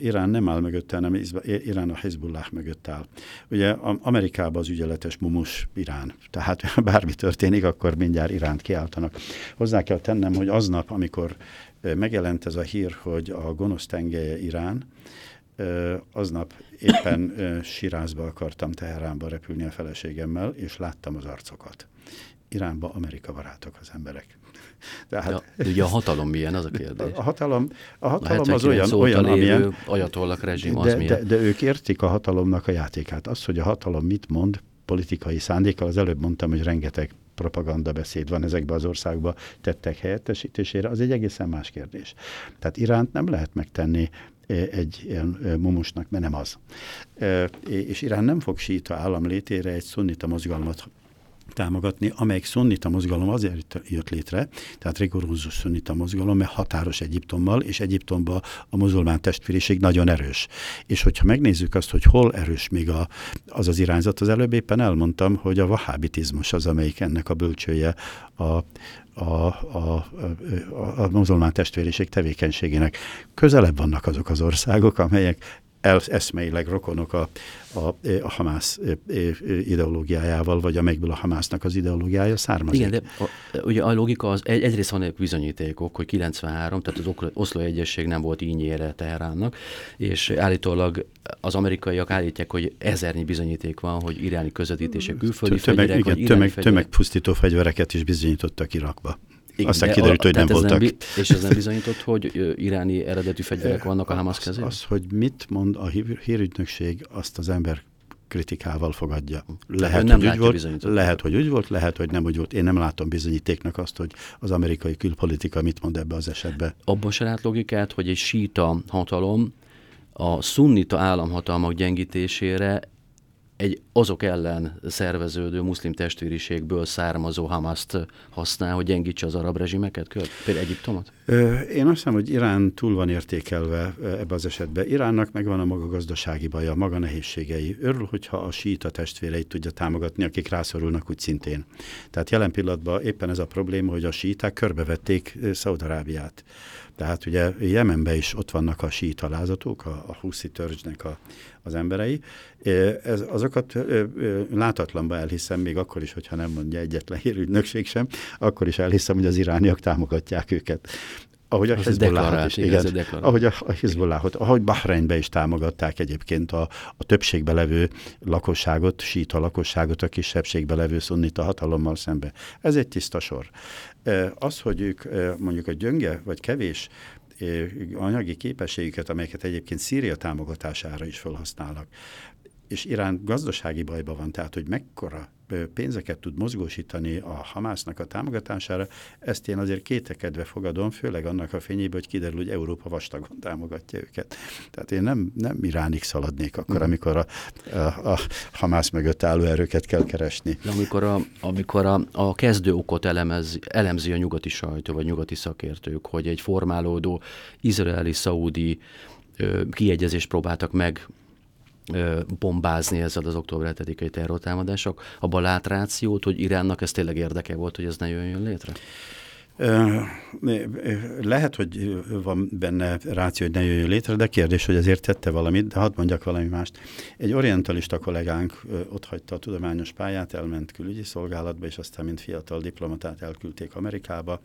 Irán nem áll mögötte, hanem Irán a Hezbollah mögött áll. Ugye Amerikában az ügyeletes mumus Irán. Tehát bármi történik, akkor mindjárt Iránt kiáltanak. Hozzá kell tennem, hogy aznap, amikor megjelent ez a hír, hogy a gonosz tengelye Irán, aznap éppen Sirázba akartam Teheránba repülni a feleségemmel, és láttam az arcokat. Iránba Amerika barátok az emberek. Tehát, ja, ugye a hatalom milyen, az a kérdés? A hatalom, a hatalom a az olyan, olyan amilyen... Ajatollak rezsim az de, milyen. De, de ők értik a hatalomnak a játékát. Az, hogy a hatalom mit mond, politikai szándékkal, az előbb mondtam, hogy rengeteg propaganda beszéd van ezekben az országban tettek helyettesítésére, az egy egészen más kérdés. Tehát Iránt nem lehet megtenni egy ilyen mumusnak, mert nem az. És Irán nem fog síta állam létére egy szunnita mozgalmat támogatni, amelyik szunnita mozgalom azért jött létre, tehát rigorózus szunnita mozgalom, mert határos Egyiptommal, és Egyiptomban a muzulmán testvériség nagyon erős. És hogyha megnézzük azt, hogy hol erős még a, az az irányzat, az előbb éppen elmondtam, hogy a vahábitizmus az, amelyik ennek a bölcsője a, a, a, a, a muzulmán testvériség tevékenységének. Közelebb vannak azok az országok, amelyek el, eszmeileg rokonok a, a, a Hamász ideológiájával, vagy amelyből a Hamásznak az ideológiája származik. Igen, de a, ugye a logika az, egy, egyrészt van bizonyítékok, hogy 93, tehát az Oszló Egyesség nem volt ínyére Teheránnak, és állítólag az amerikaiak állítják, hogy ezernyi bizonyíték van, hogy iráni közvetítések külföldi tömeg, fegyverek, igen, tömeg, tömegpusztító fegyvereket is bizonyítottak Irakba. Igen, Aztán kiderült, hogy nem voltak. Nem, és ez nem bizonyított, hogy iráni eredetű fegyverek vannak a Hamas kezében? Az, az, hogy mit mond a hírügynökség, azt az ember kritikával fogadja. Lehet, nem hogy úgy volt, lehet, hogy úgy volt, lehet, hogy nem úgy volt. Én nem látom bizonyítéknak azt, hogy az amerikai külpolitika mit mond ebbe az esetbe. Abban se lát logikát, hogy egy síta hatalom a szunnita államhatalmak gyengítésére egy azok ellen szerveződő muszlim testvériségből származó Hamaszt használ, hogy gyengítse az arab rezsimeket, például Egyiptomot? Én azt hiszem, hogy Irán túl van értékelve ebbe az esetben. Iránnak megvan a maga gazdasági baja, maga nehézségei. Örül, hogyha a síta testvéreit tudja támogatni, akik rászorulnak úgy szintén. Tehát jelen pillanatban éppen ez a probléma, hogy a síták körbevették Szaudarábiát. Tehát ugye Jemenben is ott vannak a síta lázatok, a, a huszi törzsnek a, az emberei. Ez, azokat látatlanba elhiszem, még akkor is, hogyha nem mondja egyetlen hírügynökség sem, akkor is elhiszem, hogy az irániak támogatják őket ahogy a Hezbollahot is, igen, ahogy a, a Hezbollahot, ahogy Bahreinbe is támogatták egyébként a, a többségbe levő lakosságot, síta lakosságot a kisebbségbe levő szunnita hatalommal szembe. Ez egy tiszta sor. Az, hogy ők mondjuk a gyönge vagy kevés anyagi képességüket, amelyeket egyébként Szíria támogatására is felhasználnak, és Irán gazdasági bajban van, tehát hogy mekkora pénzeket tud mozgósítani a Hamásznak a támogatására, ezt én azért kétekedve fogadom, főleg annak a fényében, hogy kiderül, hogy Európa vastagon támogatja őket. Tehát én nem, nem Iránig szaladnék akkor, mm. amikor a, a, a Hamász mögött álló erőket kell keresni. De amikor a, amikor a, a kezdő okot elemez, elemzi a nyugati sajtó, vagy nyugati szakértők, hogy egy formálódó izraeli-szaudi kiegyezést próbáltak meg bombázni ezzel az október 7-i terrortámadások, abban lát rációt, hogy Iránnak ez tényleg érdeke volt, hogy ez ne jöjjön létre? Lehet, hogy van benne ráció, hogy ne jöjjön létre, de kérdés, hogy azért tette valamit, de hadd mondjak valami mást. Egy orientalista kollégánk ott hagyta a tudományos pályát, elment külügyi szolgálatba, és aztán mint fiatal diplomatát elküldték Amerikába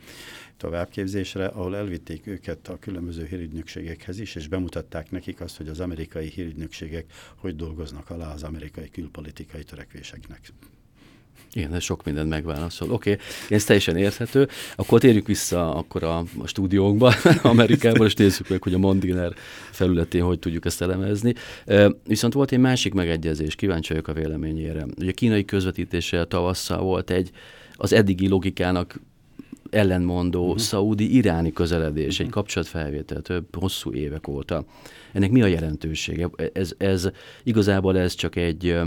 továbbképzésre, ahol elvitték őket a különböző hírügynökségekhez is, és bemutatták nekik azt, hogy az amerikai hírügynökségek hogy dolgoznak alá az amerikai külpolitikai törekvéseknek. Igen, ez sok mindent megválaszol. Oké, okay, ez teljesen érthető. Akkor térjük vissza akkor a, a stúdiónkba, Amerikában, és nézzük meg, hogy a Mondiner felületén hogy tudjuk ezt elemezni. Viszont volt egy másik megegyezés, kíváncsi vagyok a véleményére. Ugye a kínai közvetítése tavasszal volt egy az eddigi logikának ellenmondó uh-huh. szaudi-iráni közeledés, uh-huh. egy kapcsolatfelvétel több hosszú évek óta. Ennek mi a jelentősége? Ez, ez igazából ez csak egy,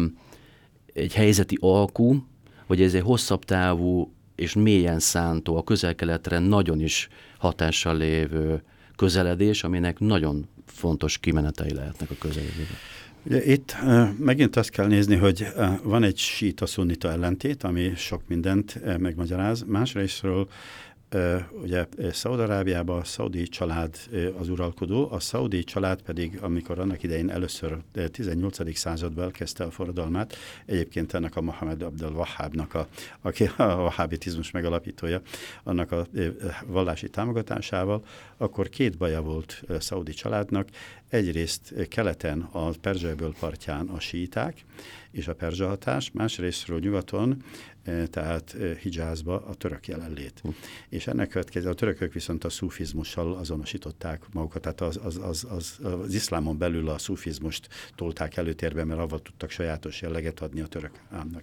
egy helyzeti alkú, hogy ez egy hosszabb távú és mélyen szántó, a közel-keletre nagyon is hatással lévő közeledés, aminek nagyon fontos kimenetei lehetnek a közeledésben. Ugye itt megint azt kell nézni, hogy van egy síta-szunnita ellentét, ami sok mindent uh, megmagyaráz. Másrésztről ugye Szaudarábiában a szaudi család az uralkodó, a szaudi család pedig, amikor annak idején először 18. században elkezdte a forradalmát, egyébként ennek a Mohamed Abdel Wahhabnak, a, aki a wahhabitizmus megalapítója, annak a vallási támogatásával, akkor két baja volt a szaudi családnak. Egyrészt keleten a Perzsőből partján a síták és a perzsa hatás, másrésztről nyugaton tehát Hijázba a török jelenlét. Uh. És ennek következő, a törökök viszont a szufizmussal azonosították magukat, tehát az, az, az, az, az iszlámon belül a szufizmust tolták előtérbe, mert avval tudtak sajátos jelleget adni a török államnak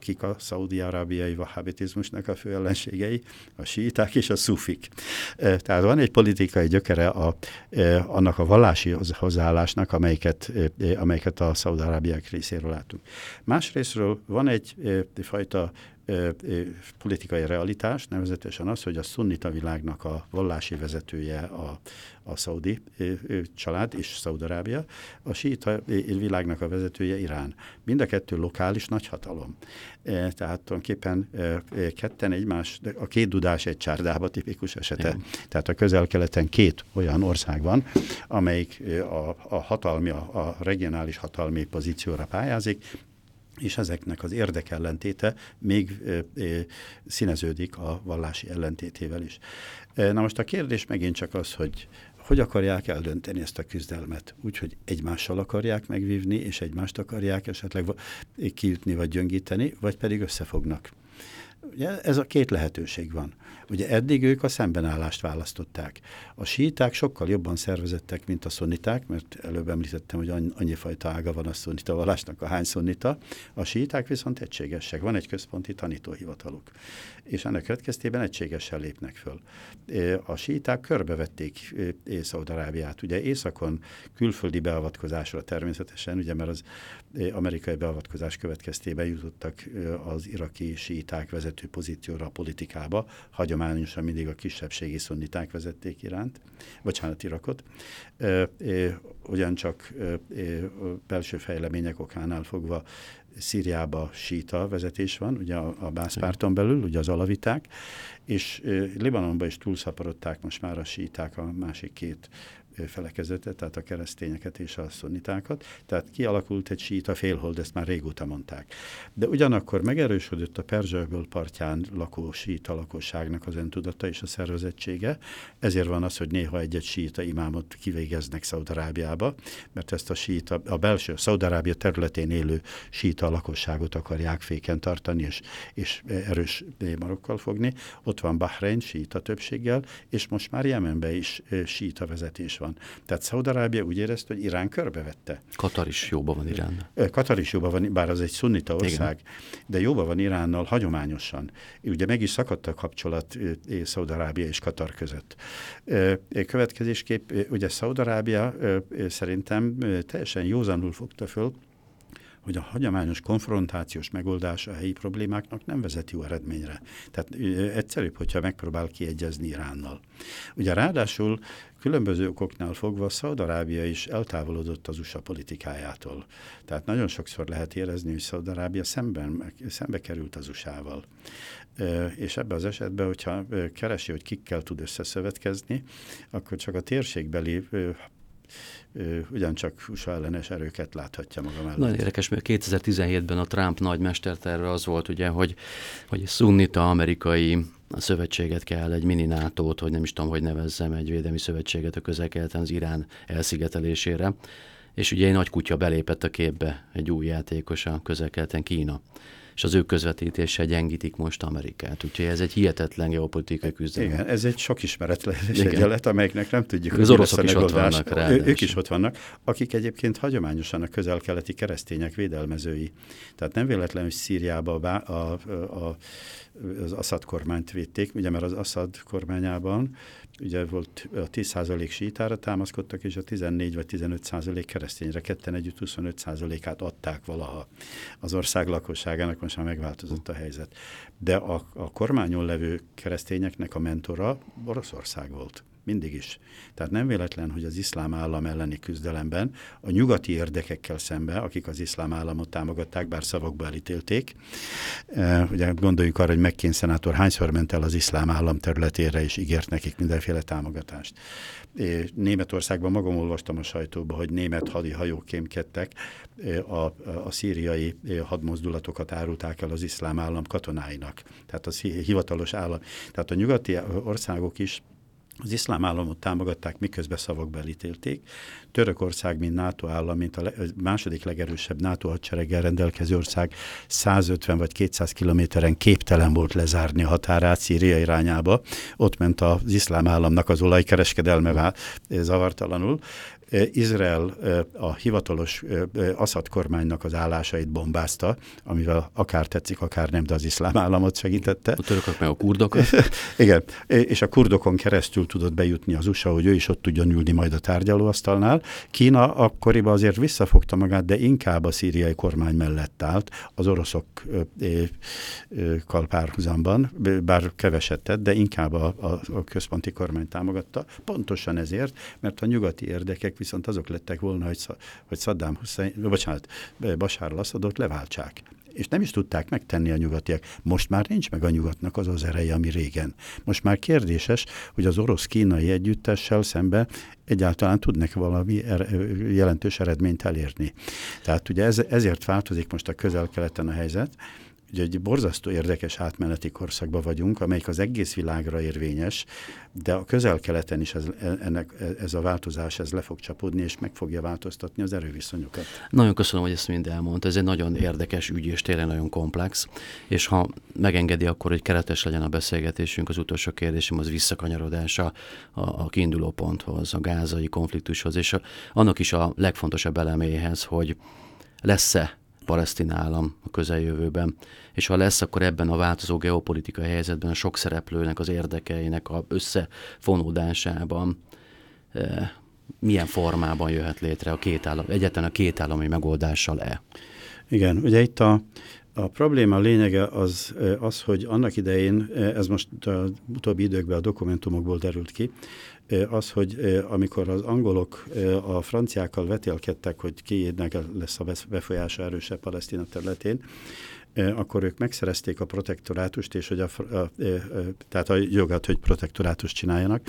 kik a szaudi-arábiai vahabitizmusnak a fő ellenségei, a síták és a szufik. Tehát van egy politikai gyökere a, annak a vallási hozzáállásnak, amelyiket, amelyiket a szaudi-arábiák részéről látunk. Másrésztről van egy fajta politikai realitás, nevezetesen az, hogy a szunnita világnak a vallási vezetője a, a szaudi család és Szaudarábia, a síita világnak a vezetője Irán. Mind a kettő lokális nagyhatalom. Tehát tulajdonképpen ketten egymás, a két dudás egy csárdába tipikus esete. Igen. Tehát a közel-keleten két olyan ország van, amelyik a, a hatalmi, a, a regionális hatalmi pozícióra pályázik, és ezeknek az érdekellentéte még színeződik a vallási ellentétével is. Na most a kérdés megint csak az, hogy hogy akarják eldönteni ezt a küzdelmet? Úgy, hogy egymással akarják megvívni, és egymást akarják esetleg kiütni vagy gyöngíteni, vagy pedig összefognak. Ugye ez a két lehetőség van. Ugye eddig ők a szembenállást választották. A síták sokkal jobban szervezettek, mint a szoniták, mert előbb említettem, hogy annyi fajta ága van a szonita vallásnak, a hány szonita. A síták viszont egységesek. Van egy központi tanítóhivataluk. És ennek következtében egységesen lépnek föl. A síták körbevették Észak-Darábiát. Ugye északon külföldi beavatkozásra természetesen, ugye mert az amerikai beavatkozás következtében jutottak az iraki síták vezető pozícióra a politikába, hagyományosan mindig a kisebbségi szunniták vezették iránt, bocsánat, Irakot. Ugyancsak belső fejlemények okánál fogva Szíriába síta vezetés van, ugye a, a bászpárton belül, ugye az alaviták, és Libanonban is túlszaporodták most már a síták a másik két felekezetet, tehát a keresztényeket és a szunitákat, tehát kialakult egy síta félhold, ezt már régóta mondták. De ugyanakkor megerősödött a Perzsőből partján lakó síta lakosságnak az öntudata és a szervezettsége, ezért van az, hogy néha egy-egy síta imámot kivégeznek Szaudarábiába, mert ezt a síta, a belső Szaudarábia területén élő síta lakosságot akarják féken tartani, és, és erős marokkal fogni. Ott van Bahrein síta többséggel, és most már Jemenben is síta vezetés van. Tehát Szaudarábia úgy érezte, hogy Irán körbevette. Katar is jóban van Irán. Katar is jóban van, bár az egy szunnita ország, Igen. de jóban van Iránnal hagyományosan. Ugye meg is szakadt a kapcsolat Szaudarábia és Katar között. Következésképp ugye Szaudarábia szerintem teljesen józanul fogta föl, hogy a hagyományos konfrontációs megoldás a helyi problémáknak nem vezet jó eredményre. Tehát egyszerűbb, hogyha megpróbál kiegyezni Iránnal. Ugye ráadásul különböző okoknál fogva Szaudarábia is eltávolodott az USA politikájától. Tehát nagyon sokszor lehet érezni, hogy Szaudarábia szemben, szembe került az USA-val. És ebben az esetben, hogyha keresi, hogy kikkel tud összeszövetkezni, akkor csak a térségbeli ugyancsak USA ellenes erőket láthatja maga mellett. Nagyon érdekes, mert 2017-ben a Trump nagy mesterterve az volt, ugye, hogy, hogy szunnita amerikai szövetséget kell, egy mini nato hogy nem is tudom, hogy nevezzem, egy védelmi szövetséget a közel-keleten az Irán elszigetelésére. És ugye egy nagy kutya belépett a képbe, egy új játékos a közel-keleten Kína és az ő közvetítése gyengítik most Amerikát. Úgyhogy ez egy hihetetlen geopolitikai küzdelem. Igen, ez egy sok ismeretlen egyenlet, amelyiknek nem tudjuk, az oroszok is ott vannak rá. Ők is ott vannak, akik egyébként hagyományosan a közel-keleti keresztények védelmezői. Tehát nem véletlen, hogy Szíriába a, a, a, az Assad kormányt védték, ugye mert az Assad kormányában ugye volt a 10% sítára támaszkodtak, és a 14 vagy 15% keresztényre, ketten együtt 25%-át adták valaha az ország lakosságának, most már megváltozott a helyzet. De a, a kormányon levő keresztényeknek a mentora Oroszország volt. Mindig is. Tehát nem véletlen, hogy az iszlám állam elleni küzdelemben a nyugati érdekekkel szembe, akik az iszlám államot támogatták, bár szavakba elítélték, e, ugye gondoljuk arra, hogy McCain szenátor hányszor ment el az iszlám állam területére, és ígért nekik mindenféle támogatást. Németországban magam olvastam a sajtóba, hogy német hadi hajók kémkedtek, a, a, a szíriai hadmozdulatokat árulták el az iszlám állam katonáinak. Tehát az hivatalos állam. Tehát a nyugati országok is az iszlám államot támogatták, miközben szavakba elítélték. Törökország, mint NATO állam, mint a második legerősebb NATO hadsereggel rendelkező ország 150 vagy 200 kilométeren képtelen volt lezárni a határát Szíria irányába. Ott ment az iszlám államnak az olajkereskedelme zavartalanul. Izrael a hivatalos Assad kormánynak az állásait bombázta, amivel akár tetszik, akár nem, de az iszlám államot segítette. A törökök meg a kurdokat. Igen, és a kurdokon keresztül tudott bejutni az USA, hogy ő is ott tudjon ülni majd a tárgyalóasztalnál. Kína akkoriban azért visszafogta magát, de inkább a szíriai kormány mellett állt, az oroszokkal párhuzamban, bár keveset tett, de inkább a, a, a központi kormány támogatta. Pontosan ezért, mert a nyugati érdekek viszont azok lettek volna, hogy, hogy Saddam Hussein, bocsánat, Bashar al-Assadot leváltsák. És nem is tudták megtenni a nyugatiak. Most már nincs meg a nyugatnak az az ereje, ami régen. Most már kérdéses, hogy az orosz-kínai együttessel szemben egyáltalán tudnak valami er, jelentős eredményt elérni. Tehát ugye ez, ezért változik most a közel-keleten a helyzet, Ugye egy borzasztó érdekes átmeneti korszakban vagyunk, amelyik az egész világra érvényes, de a közel-keleten is ez, ennek, ez a változás ez le fog csapódni, és meg fogja változtatni az erőviszonyokat. Nagyon köszönöm, hogy ezt mind elmondta. Ez egy nagyon érdekes ügy, és tényleg nagyon komplex. És ha megengedi, akkor, hogy keretes legyen a beszélgetésünk, az utolsó kérdésem az visszakanyarodása a, a kiinduló ponthoz, a gázai konfliktushoz, és a, annak is a legfontosabb eleméhez, hogy lesz-e palesztin állam a közeljövőben. És ha lesz, akkor ebben a változó geopolitikai helyzetben a sok szereplőnek az érdekeinek a összefonódásában e, milyen formában jöhet létre a két állam, egyetlen a két állami megoldással-e? Igen, ugye itt a, a probléma lényege az, az, hogy annak idején, ez most az utóbbi időkben a dokumentumokból derült ki, az, hogy amikor az angolok a franciákkal vetélkedtek, hogy kiédnek lesz a befolyása erősebb Palesztina területén, akkor ők megszerezték a protektorátust, és hogy a, a, a, tehát a jogát, hogy protektorátust csináljanak,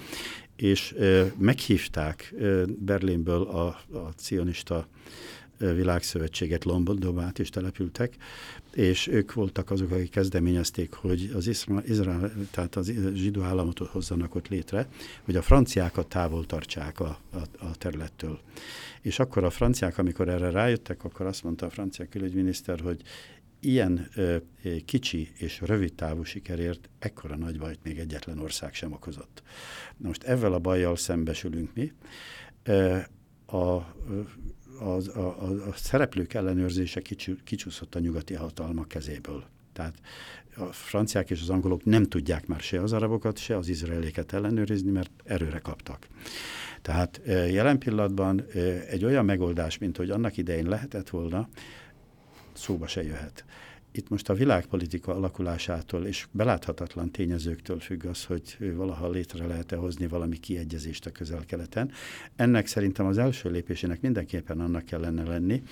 és meghívták Berlinből a, a cionista világszövetséget Londonba át is települtek, és ők voltak azok, akik kezdeményezték, hogy az Izrael, Izrael tehát az zsidó államot hozzanak ott létre, hogy a franciákat távol tartsák a, a, a területtől. És akkor a franciák, amikor erre rájöttek, akkor azt mondta a francia külügyminiszter, hogy ilyen ö, kicsi és rövid távú sikerért ekkora nagy bajt még egyetlen ország sem okozott. Na most ezzel a bajjal szembesülünk mi. A a, a, a szereplők ellenőrzése kicsú, kicsúszott a nyugati hatalmak kezéből. Tehát a franciák és az angolok nem tudják már se az arabokat, se az izraelieket ellenőrizni, mert erőre kaptak. Tehát e, jelen pillanatban e, egy olyan megoldás, mint hogy annak idején lehetett volna, szóba se jöhet. Itt most a világpolitika alakulásától és beláthatatlan tényezőktől függ az, hogy valaha létre lehet-e hozni valami kiegyezést a közel-keleten. Ennek szerintem az első lépésének mindenképpen annak kellene lenni,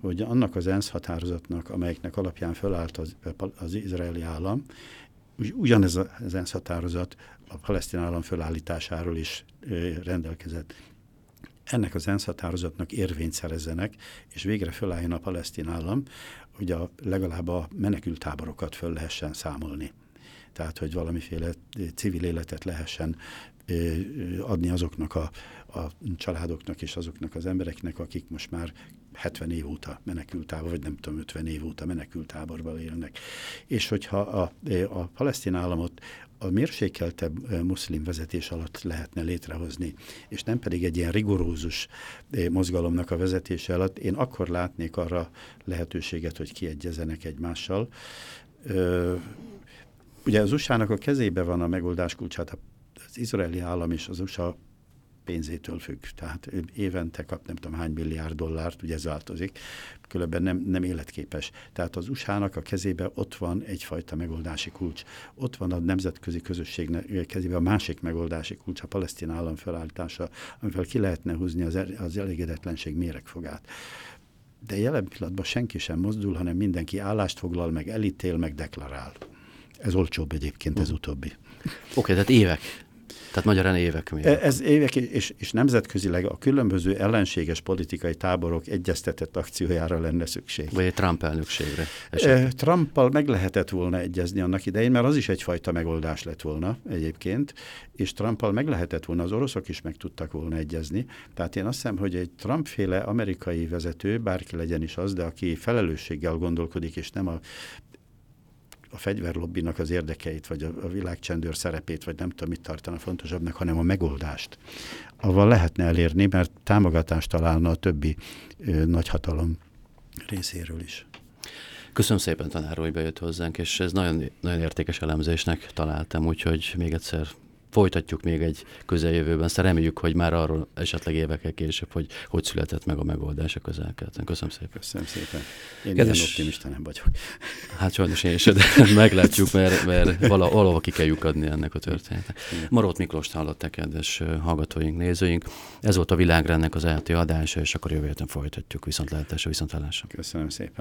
hogy annak az ENSZ határozatnak, amelyeknek alapján fölállt az, az izraeli állam, ugyanez az ENSZ határozat a palesztin állam fölállításáról is rendelkezett ennek az ENSZ határozatnak érvényt szerezzenek, és végre fölálljon a palesztin állam, hogy a, legalább a menekültáborokat föl lehessen számolni. Tehát, hogy valamiféle civil életet lehessen adni azoknak a, a családoknak és azoknak az embereknek, akik most már 70 év óta menekültábor, vagy nem tudom, 50 év óta menekültáborban élnek. És hogyha a, a palesztin államot a mérsékeltebb muszlim vezetés alatt lehetne létrehozni, és nem pedig egy ilyen rigorózus mozgalomnak a vezetése alatt, én akkor látnék arra lehetőséget, hogy kiegyezenek egymással. Ugye az USA-nak a kezébe van a megoldás kulcsát, az izraeli állam és az USA pénzétől függ. Tehát évente kap nem tudom hány milliárd dollárt, ugye ez változik, különben nem, nem életképes. Tehát az USA-nak a kezébe ott van egyfajta megoldási kulcs. Ott van a nemzetközi közösség kezébe a másik megoldási kulcs, a palesztin állam felállítása, amivel ki lehetne húzni az, az elégedetlenség méregfogát de jelen pillanatban senki sem mozdul, hanem mindenki állást foglal, meg elítél, meg deklarál. Ez olcsóbb egyébként, ez utóbbi. Oké, okay, tehát évek. Tehát magyarán évek még. Ez évek, és, és nemzetközileg a különböző ellenséges politikai táborok egyeztetett akciójára lenne szükség. Vagy egy Trump elnökségre. Esetleg. Trumpal meg lehetett volna egyezni annak idején, mert az is egyfajta megoldás lett volna egyébként, és Trumpal meg lehetett volna, az oroszok is meg tudtak volna egyezni. Tehát én azt hiszem, hogy egy Trump-féle amerikai vezető, bárki legyen is az, de aki felelősséggel gondolkodik, és nem a a fegyverlobbinak az érdekeit, vagy a, a világcsendőr szerepét, vagy nem tudom, mit tartana fontosabbnak, hanem a megoldást. Avval lehetne elérni, mert támogatást találna a többi ö, nagyhatalom részéről is. Köszönöm szépen, tanár hogy bejött hozzánk, és ez nagyon, nagyon értékes elemzésnek találtam, úgyhogy még egyszer folytatjuk még egy közeljövőben. Szóval reméljük, hogy már arról esetleg évekkel később, hogy hogy született meg a megoldás a közelkeleten. Köszönöm szépen. Köszönöm szépen. Én Kedves... ilyen optimista nem vagyok. Hát sajnos én is, de meglátjuk, mert, mert valahol ki kell lyukadni ennek a történetnek. Marót Miklós hallották, kedves hallgatóink, nézőink. Ez volt a világrendnek az eltő adása, és akkor jövő héten folytatjuk. Viszont lehetőség, viszont Köszönöm szépen.